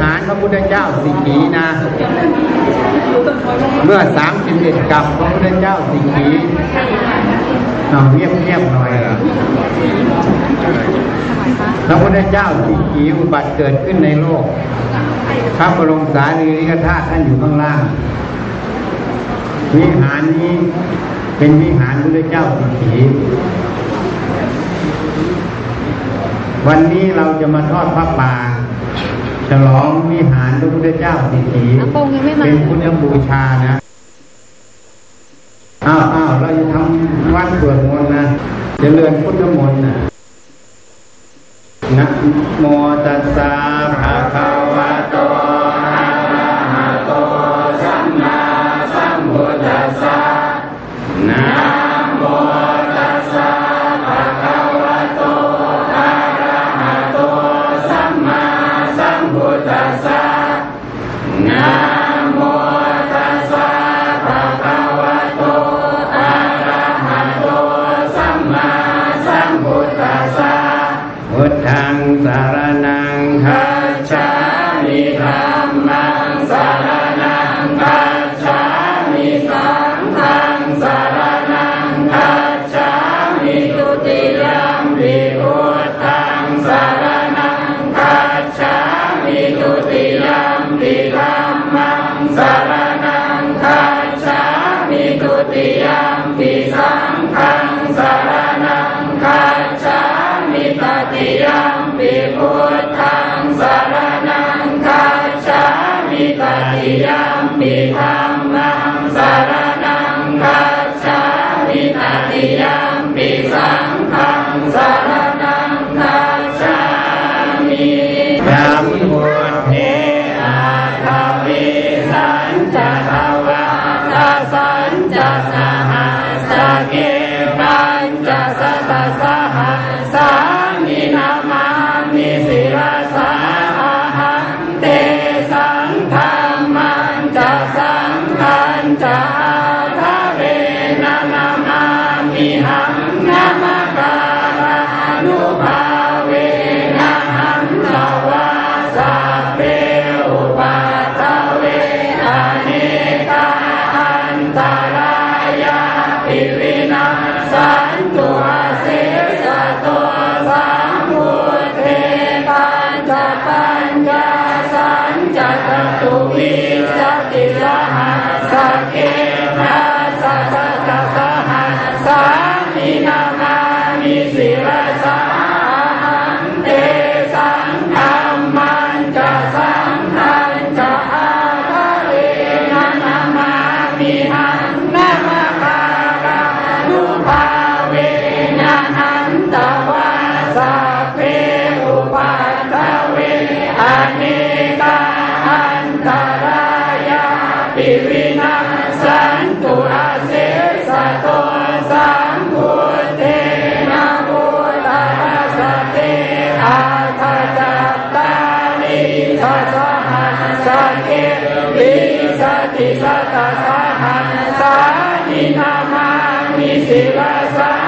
หารพระพุทธเจ้าสิงหีนะ เมื่อสามสิบเอ็ดกับพระพุทธเจ้าสิงหีเอาเงียบเงียบหน่อยล่ะพระพุทธเจ้าสิงหีอุบัติเกิดขึ้นในโลกพระบรมสารีริกธาตุท่านอยู่ข้างล่าง วิหารนี้เป็นวิหารพระพุทธเจ้าสิงหีวันนี้เราจะมาทอดพระป่า ฉลองวิหารพระพุทธเจ้าสีสีเป็นพุทธบูชานะอ้าวอ้าวเราจะทำวัดสวดมนต์นะจะเลื่อนพุทธมนต์นะนะโมตัสสะภะคะ สารนังคา ทิทา Santa ติสตาสหันสานินามามิสิลาสา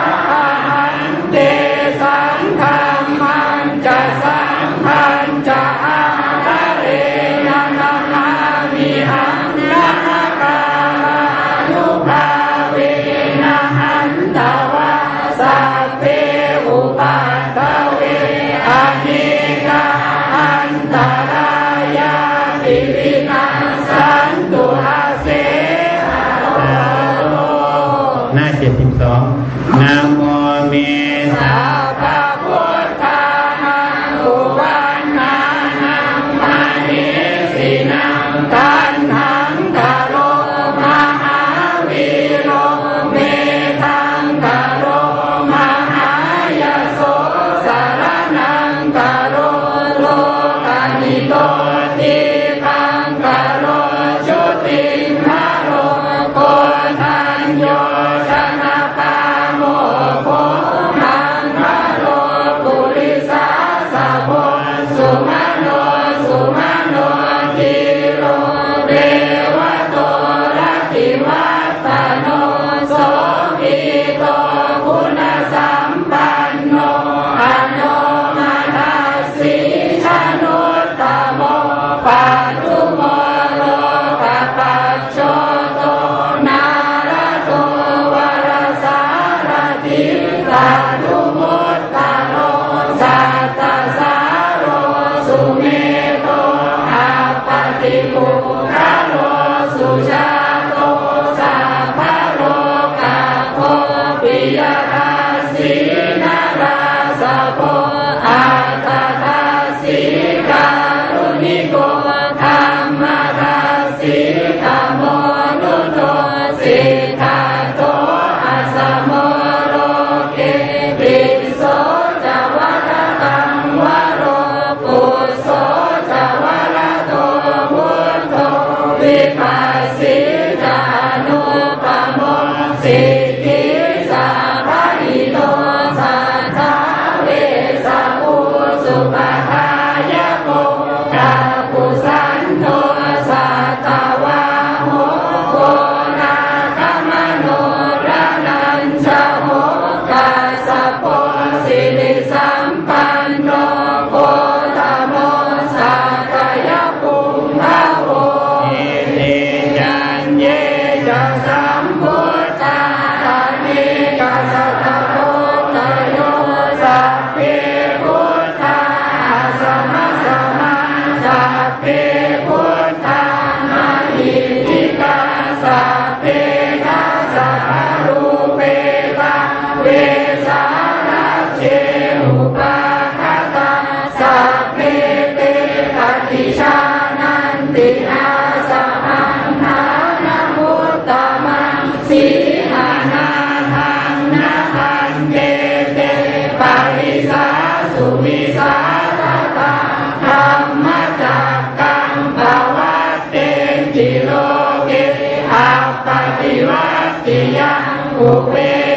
away.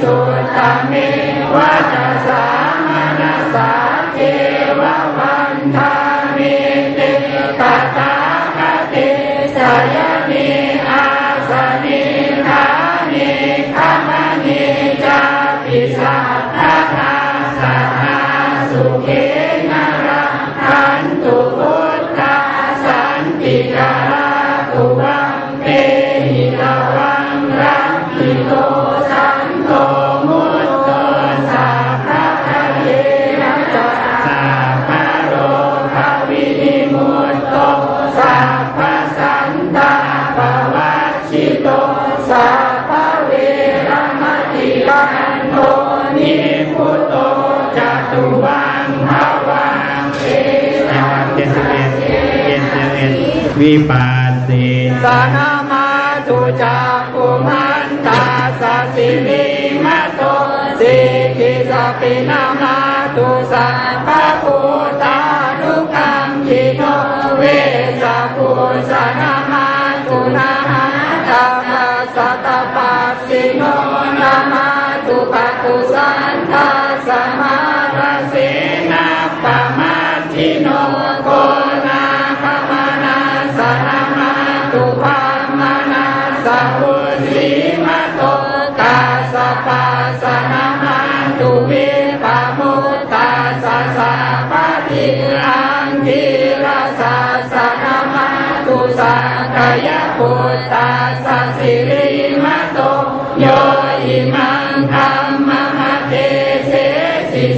สุตเมวัตสามนัสาเทววันทามิติตตาคติสยมิอาสนินานิธรรมนิจาปิสัตตะาสหาสุเกณรังคันตุพุทธสันติกาตุวา เจตเวเจตเววิปัสสิสนามาตุจักุมันตาสสินิมโตสิกิสปินามาตุสัพพะพุตธานุกังกิโนเวสกุสานา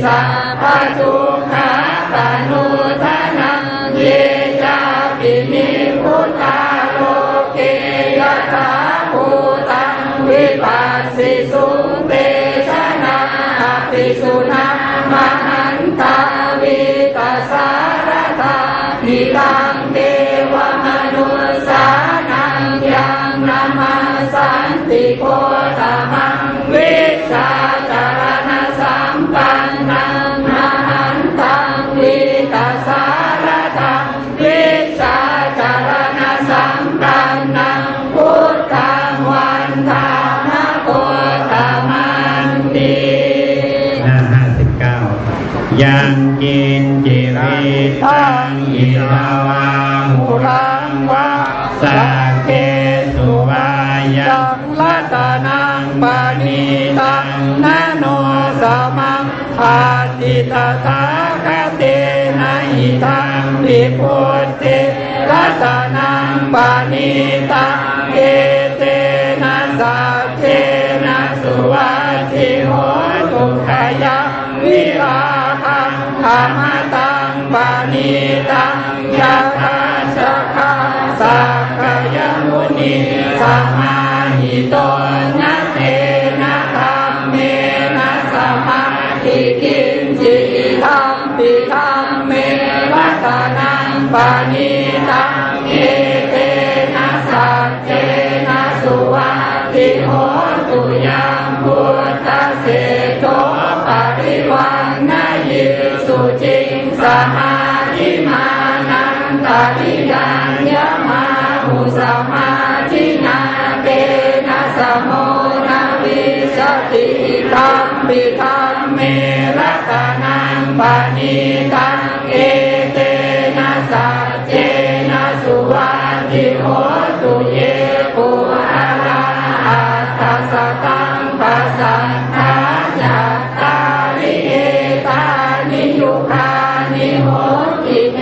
สัพพตุ กินจิริตังอิทาวาหุรังวะสักเคสุวายังลัตนังปานิตังนาโนสมังอาติตถาคเตนะหิทังปิพุทธิรัตนังปานิตังเอ มตังปานิตังยะทาสะคังสักกายมุนีสัมมาหิโตนะเตนะธรรมเมนะสมาธิกินจิธรรมปิธรรมเมวัตนังปานิตังเอ ตังเอเตนะสัจเจนะสุวัติโหตุเยปุอาราอัตตสตังปัสสัทธาจัตตาริเอตานิยุคานิโหติเต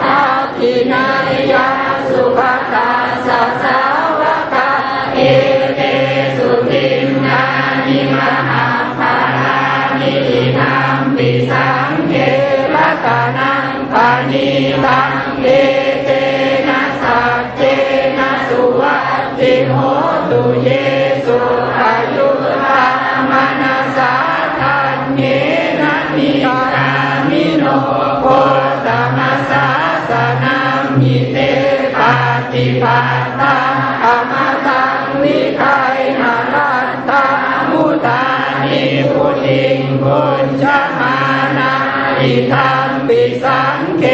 ทักขินายาสุภตาสัสาวกาเอเตสุติมนานิมหาภารานินามปิสัง เกรัตนังปานิตังเอเตนะสัจเจนะสุวัตติโหตุเยสุ อิทัมปิสังเก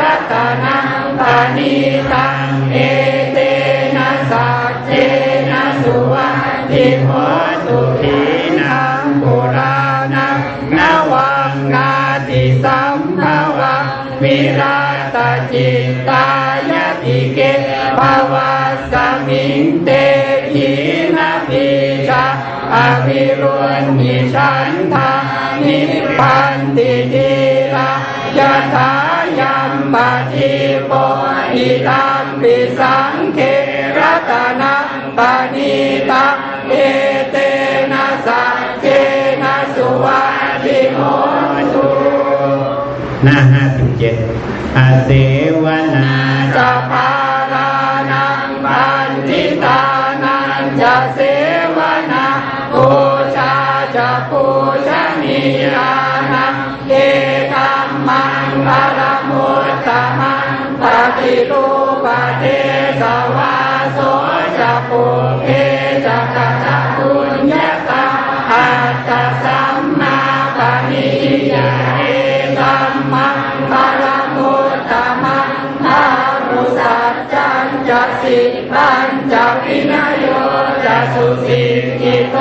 รัตนังปานิตังเอเตนะสัจเจนะสุวัติโหตุทีนังปุรานังนวังนาติสัมภวังวิราตจิตตายติเกภวะสมิงเตหินาปิชาอภิรุณิฉันทา นิพพันติทีลายะถายัมปฏิโปอิตัมปิสังเครัตนังปานิตังเอเตนะสัจเจนะสุวัติโหตุหน้าห้าสิบเจ็ดอาเสวนาจะพา ปฏิรูปเทสวาโสจะปุเพจะกัจจปุญญาตาอัตตสัมมาปณิยาเอตัมมังปรมุตตมังอามุสัจจันจะสิปัญจะวินโยจะสุสิกิโต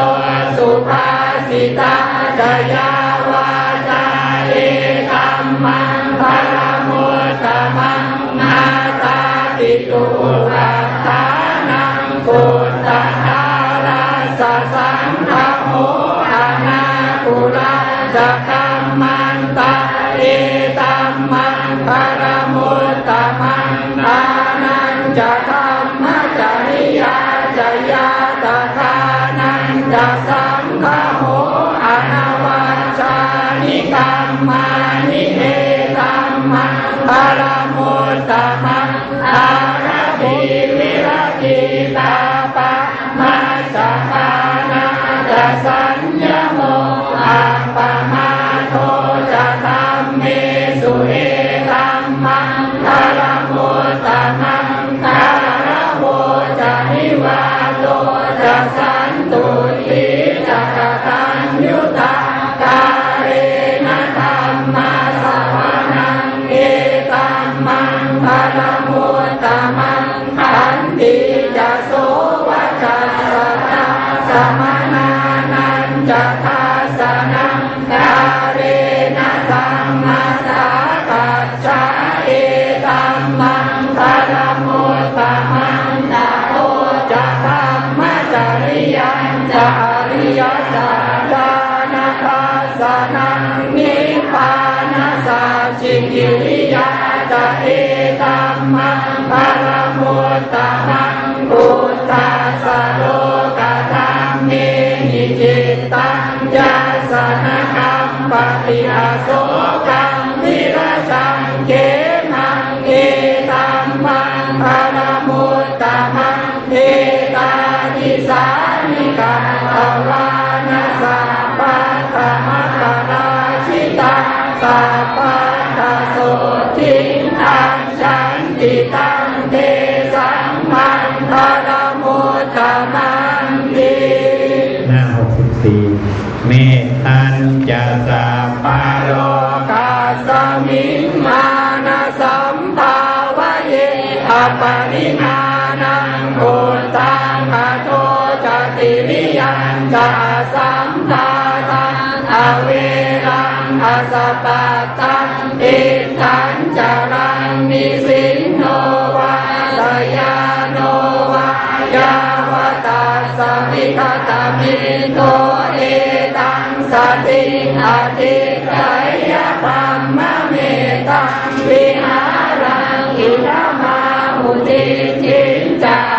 สุภาสิตาจะยาวาจาเอ ราจะกัมมันตาเอตัมมังปรมุตตมังอานันจะธรรมจริยาจะยาตถานันจะสังฆโมอนาวัชชานิกรรมานิเอตัมมังปรมุตตมัง ริยังจะอริยสัจจานาคาสนังนิพานาสาจิกิริยาจะเอตัมมังพลมุตตมังพุทธัสโลกธรรมเมหิจิตตังยาสนะกัมปฏิอาโสกังวิราชังเกมังเอตัมมังพลมุตตมังเอตาทิสานิกาตวานาสาปัตตมะกราชิตังสัพพัทธโสทิทังฉันติตังเทสังมันพลมุตตมังติหน้าหกสิบสี่เมตัญจะสัพพะโลกาสมิงมานะสัมภาวะเยอปริมา จะสัมภาตังอเวรังอสปะตังอิทันจารังนิสินโนวาสยาโนวายาวตาสมิคตามิโตเอตังสติอธิกายธรรมเมตังวิหารังอิรมาหุติจินจา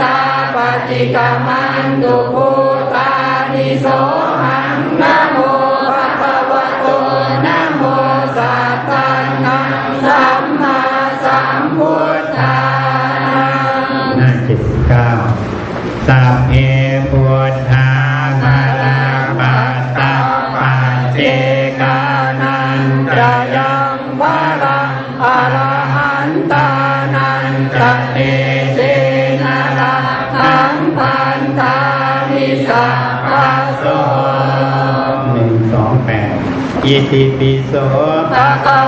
ตาปปมาโนธัมโมอัปปมาโนสังโฆปะมาณวันตานิสิลิงสปานิอนิวิสิกาสัตปฏิอุณนานาทิสารภูมุสิกาตตามิรักขาปปุตาปฏิกามันตุภูตานิโสหังนะโมภะคะวะโตนะโมสัตตังนังสัมมาสัมพุทธาหน้าเจ็ดสิบเก้าสัพเพพุทธาภาลาปัตตาปัจเจ สัพพะโสหนึ่งสองแปดอิติปิโสภะคะ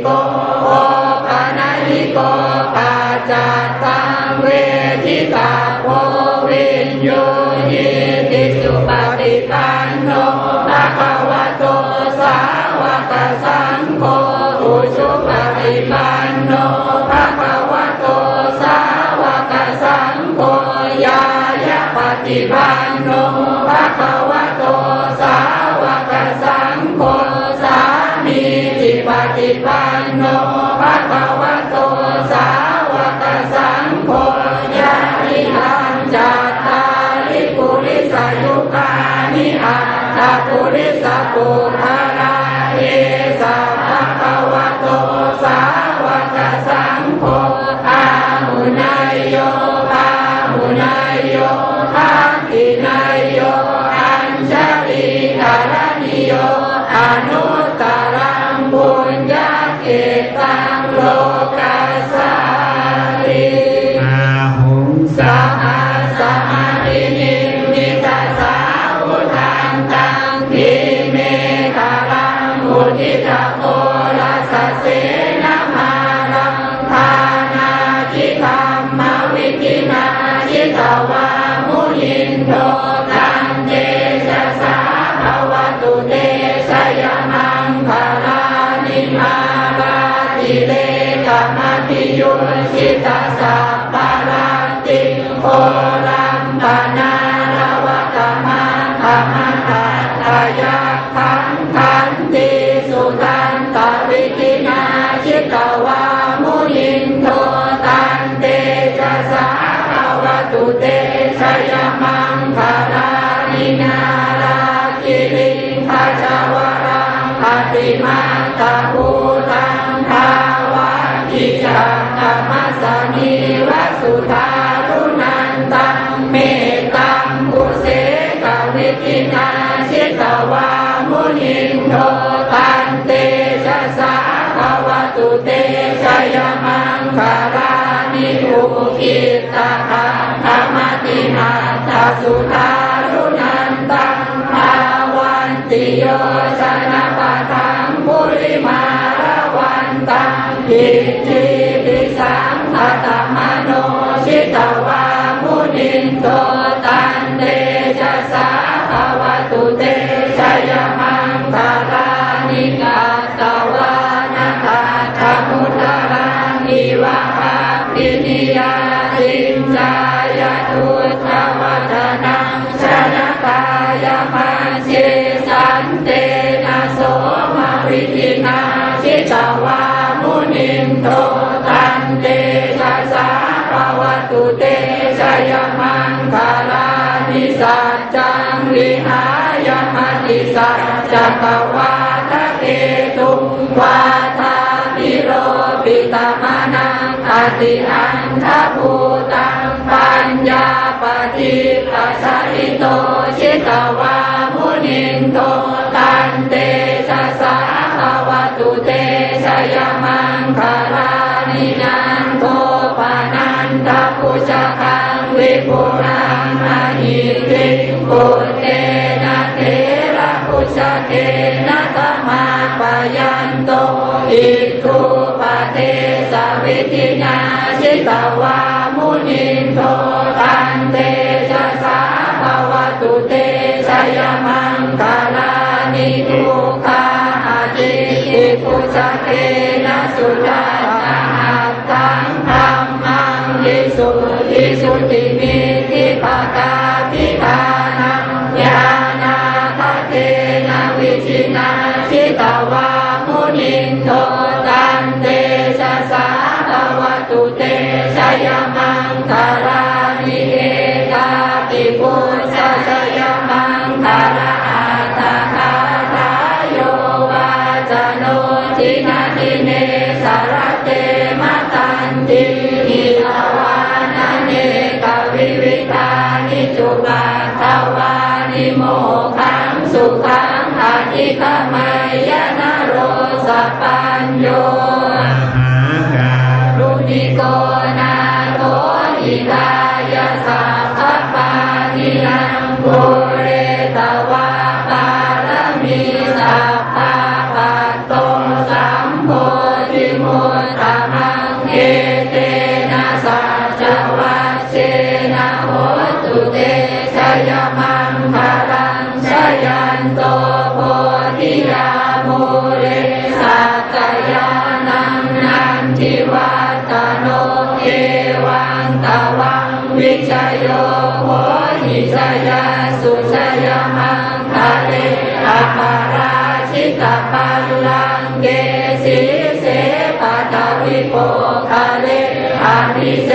โกโอปะนะหิโกปัจจตังเวทิตาโพวิญโยหิติสุปฏิปันโนภะคะวะโตสาวกสังโฆอุชุปฏิปันโนภะคะวะโตสาวกสังโฆยายะปฏิปัน นิอัตตาปุริสปุภาราเอสะภะคะวะโตสาวกสังโฆ ขิตาคังธรรมตินาตาสุทารุนันตังภาวันติโยชนะปะทังปุริมาระวันตังพิจิปิสังขตมโนชิตวามุนินโตตันเตชะสาภวตุเต ชิตวามุนินโตตันเตชะสาภวตุเตชยมังคาลานิสัจจังวิหายมติสัจจกวาทะเกตุงวาทาติโรปิตมนังอติอันทภูตังปัญญาปฏิปัสสิโตชิตวามุนินโต ปุรังมหิติปุเตนะเทระปุชเกนะตมาปยันโตอิทุปเทสวิธินาชิตวามุนินโทตันเตชะสาภวตุเตชยมังคาลานิทุกขาติอิปุชเกนะสุจัน ติมิทิปตาทิทานังญาณาทเทนะวิชินาชิตวามุนินโตตันเตชะสาภวตุเตชยม ยมังคารังชยันโตโพธิยามุเรสัจยานังนันทิวัตโนเอวังตวังวิชยโยโหหิชยาสุชยมังคาเลอปาราชิตาปัลลังเกสีเสปะตวิโปคาเลอานิเส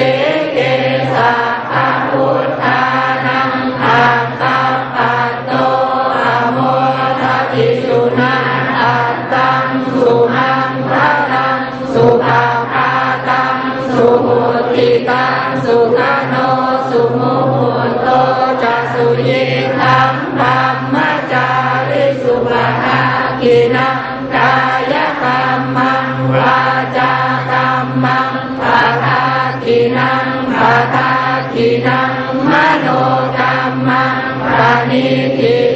วาจากรรมังภาคินังภากินังมโนกรรมังปณิทิ